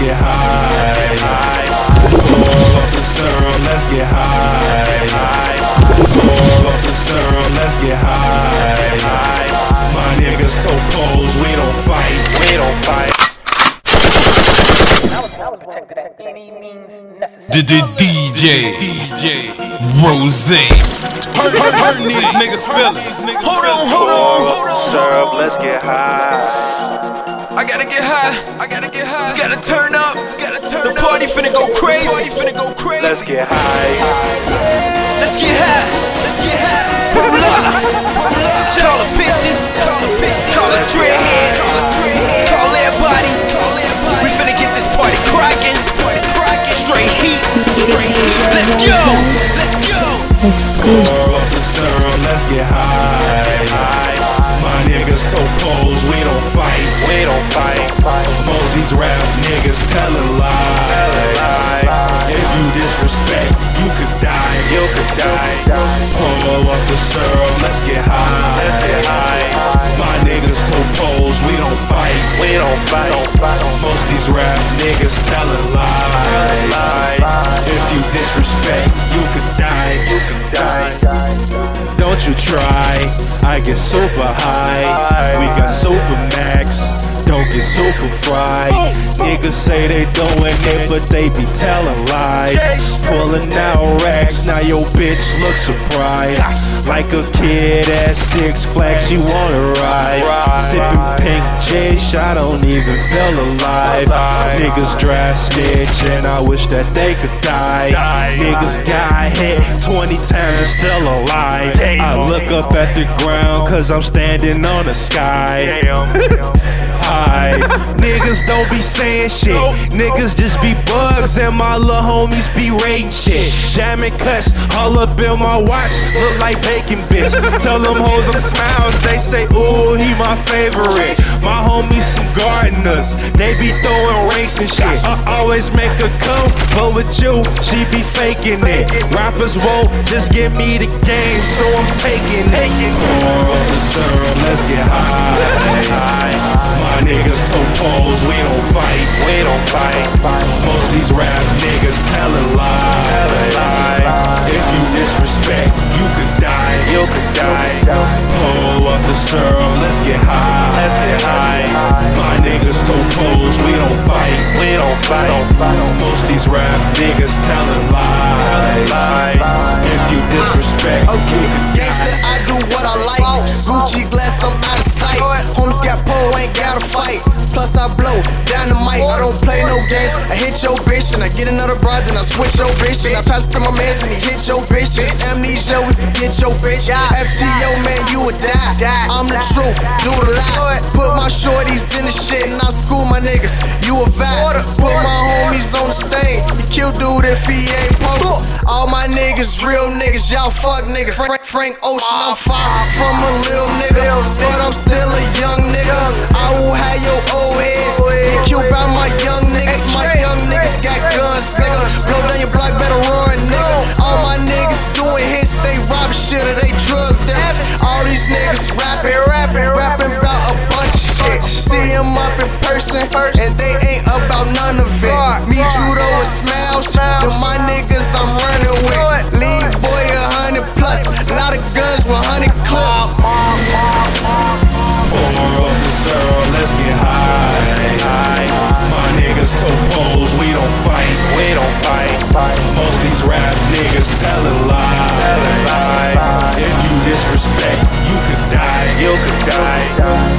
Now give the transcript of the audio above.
get high. Pour up the syrup, let's get high. Pour up the syrup, let's get high. My niggas toe poles, we don't fight, we don't fight. DJ, DJ Rose. Hurt, hurt, hurting these niggas feelings. Hold on, hold on, hold on. Syrup, let's get high. I gotta get high. I gotta get high. Gotta turn up. Gotta turn the party finna go crazy. Party finna go crazy. Let's get high. Let's get high. Let's get high. These rap niggas telling lies. If you disrespect, you could die, you could die. Pour up the syrup, let's get high. My niggas toe poles, we don't fight, we don't fight. Most these rap niggas telling lies. If you disrespect, you could die, you could die. Don't you try, I get super high. We got super max, don't get super fried. Niggas say they doing it, but they be telling lies. Pulling out racks, now your bitch look surprised. Like a kid at Six Flags, she wanna ride. Sipping pink J, I don't even feel alive. Niggas dry snitch, and I wish that they could die. Niggas got hit 20 times and still alive. I look up at the ground, cause I'm standing on the sky. High. Niggas don't be saying shit. Niggas just be bugs, and my little homies be rating shit. Diamond cuts all up in my watch, look like bacon bitch. Tell them hoes I'm Smylez, they say, ooh, he my favorite. My homies some gardeners, they be throwing ranks and shit. I always make her come, but with you, she be faking it. Rappers won't just give me the game, so I'm taking it. Pour up the syrup, let's get high. My niggas toe poles, we don't fight, we don't fight. Most these rap niggas telling lies. If you disrespect, you could die, you could die. Pull up the syrup, let's get high. Let's get high. My niggas toe poles, we don't fight, we don't fight. Most these rap niggas telling lies. Plus I blow down the mic. I don't play no games. I hit your bitch and I get another bride, then I switch your bitch. And I pass it to my man, and he hit your bitch. It's amnesia, we forget your bitch. FTO, man, you would die. I'm the truth, do the lie. Put my shorties in the shit and I school my niggas. You a vibe. Put my homies on the stage. You kill dude if he ain't poker. All my niggas, real niggas, y'all fuck niggas. Frank, Frank Ocean, I'm far from a little nigga, but I'm still a young nigga. I shit or they drug. All these niggas rapping, rapping, rapping about a bunch of shit. See 'em up in person, and they ain't about none of it. Me, judo, and Smylez, then my niggas I'm running with. Lead boy, a hundred plus, a lot of guns with hundred clips. Pour up the syrup, let's get high. My niggas toe poles, we don't fight, we don't fight. Most these rap niggas telling you could die.